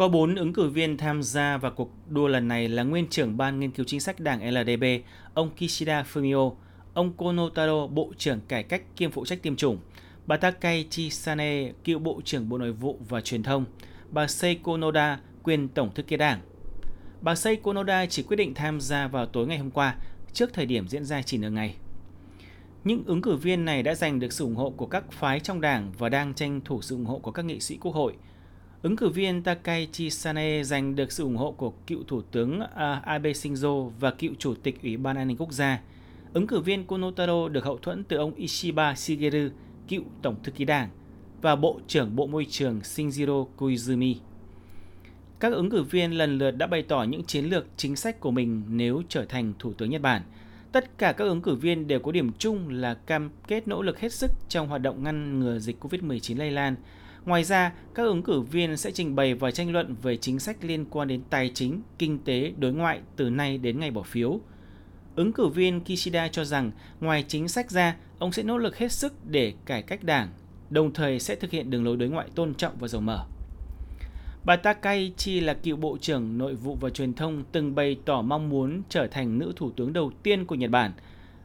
Có 4 ứng cử viên tham gia vào cuộc đua lần này là nguyên trưởng ban nghiên cứu chính sách đảng LDP, ông Kishida Fumio, ông Konotaro, Bộ trưởng Cải cách kiêm phụ trách tiêm chủng, bà Takai Sane, cựu Bộ trưởng Bộ Nội vụ và Truyền thông, bà Seiko Noda, quyền Tổng thư ký đảng. Bà Seiko Noda chỉ quyết định tham gia vào tối ngày hôm qua, trước thời điểm diễn ra chỉ nửa ngày. Những ứng cử viên này đã giành được sự ủng hộ của các phái trong đảng và đang tranh thủ sự ủng hộ của các nghị sĩ quốc hội. Ứng cử viên Takaichi Sane giành được sự ủng hộ của cựu Thủ tướng à, Abe Shinzo và cựu Chủ tịch Ủy ban An ninh Quốc gia. Ứng cử viên Konotaro được hậu thuẫn từ ông Ishiba Shigeru, cựu Tổng thư ký đảng, và Bộ trưởng Bộ Môi trường Shinjiro Koizumi. Các ứng cử viên lần lượt đã bày tỏ những chiến lược chính sách của mình nếu trở thành Thủ tướng Nhật Bản – Tất cả các ứng cử viên đều có điểm chung là cam kết nỗ lực hết sức trong hoạt động ngăn ngừa dịch COVID-19 lây lan. Ngoài ra, các ứng cử viên sẽ trình bày và tranh luận về chính sách liên quan đến tài chính, kinh tế, đối ngoại từ nay đến ngày bỏ phiếu. Ứng cử viên Kishida cho rằng ngoài chính sách ra, ông sẽ nỗ lực hết sức để cải cách đảng, đồng thời sẽ thực hiện đường lối đối ngoại tôn trọng và dầu mở. Bà Takaichi là cựu Bộ trưởng Nội vụ và Truyền thông từng bày tỏ mong muốn trở thành nữ thủ tướng đầu tiên của Nhật Bản.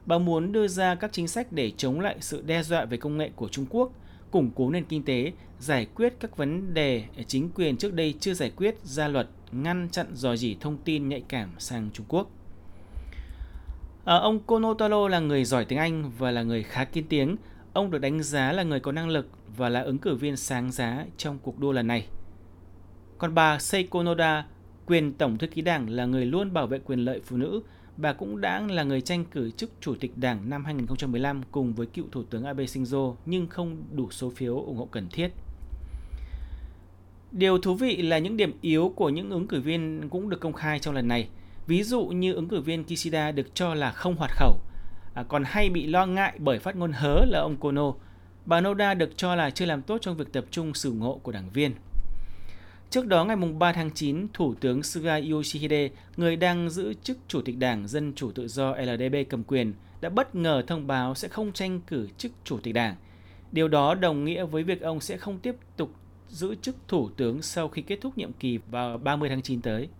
Bà muốn đưa ra các chính sách để chống lại sự đe dọa về công nghệ của Trung Quốc, củng cố nền kinh tế, giải quyết các vấn đề chính quyền trước đây chưa giải quyết, ra luật, ngăn chặn dò dỉ thông tin nhạy cảm sang Trung Quốc. À, ông Konotaro là người giỏi tiếng Anh và là người khá kiên tiếng. Ông được đánh giá là người có năng lực và là ứng cử viên sáng giá trong cuộc đua lần này. Còn bà Seiko Noda, quyền tổng thư ký đảng là người luôn bảo vệ quyền lợi phụ nữ, bà cũng đã là người tranh cử chức chủ tịch đảng năm 2015 cùng với cựu thủ tướng Abe Shinzo nhưng không đủ số phiếu ủng hộ cần thiết. Điều thú vị là những điểm yếu của những ứng cử viên cũng được công khai trong lần này. Ví dụ như ứng cử viên Kishida được cho là không hoạt khẩu, à, còn hay bị lo ngại bởi phát ngôn hớ là ông Kono. Bà Noda được cho là chưa làm tốt trong việc tập trung sự ủng hộ của đảng viên. Trước đó ngày 3 tháng 9, Thủ tướng Suga Yoshihide, người đang giữ chức Chủ tịch Đảng Dân Chủ Tự do LDP cầm quyền, đã bất ngờ thông báo sẽ không tranh cử chức Chủ tịch Đảng. Điều đó đồng nghĩa với việc ông sẽ không tiếp tục giữ chức Thủ tướng sau khi kết thúc nhiệm kỳ vào 30 tháng 9 tới.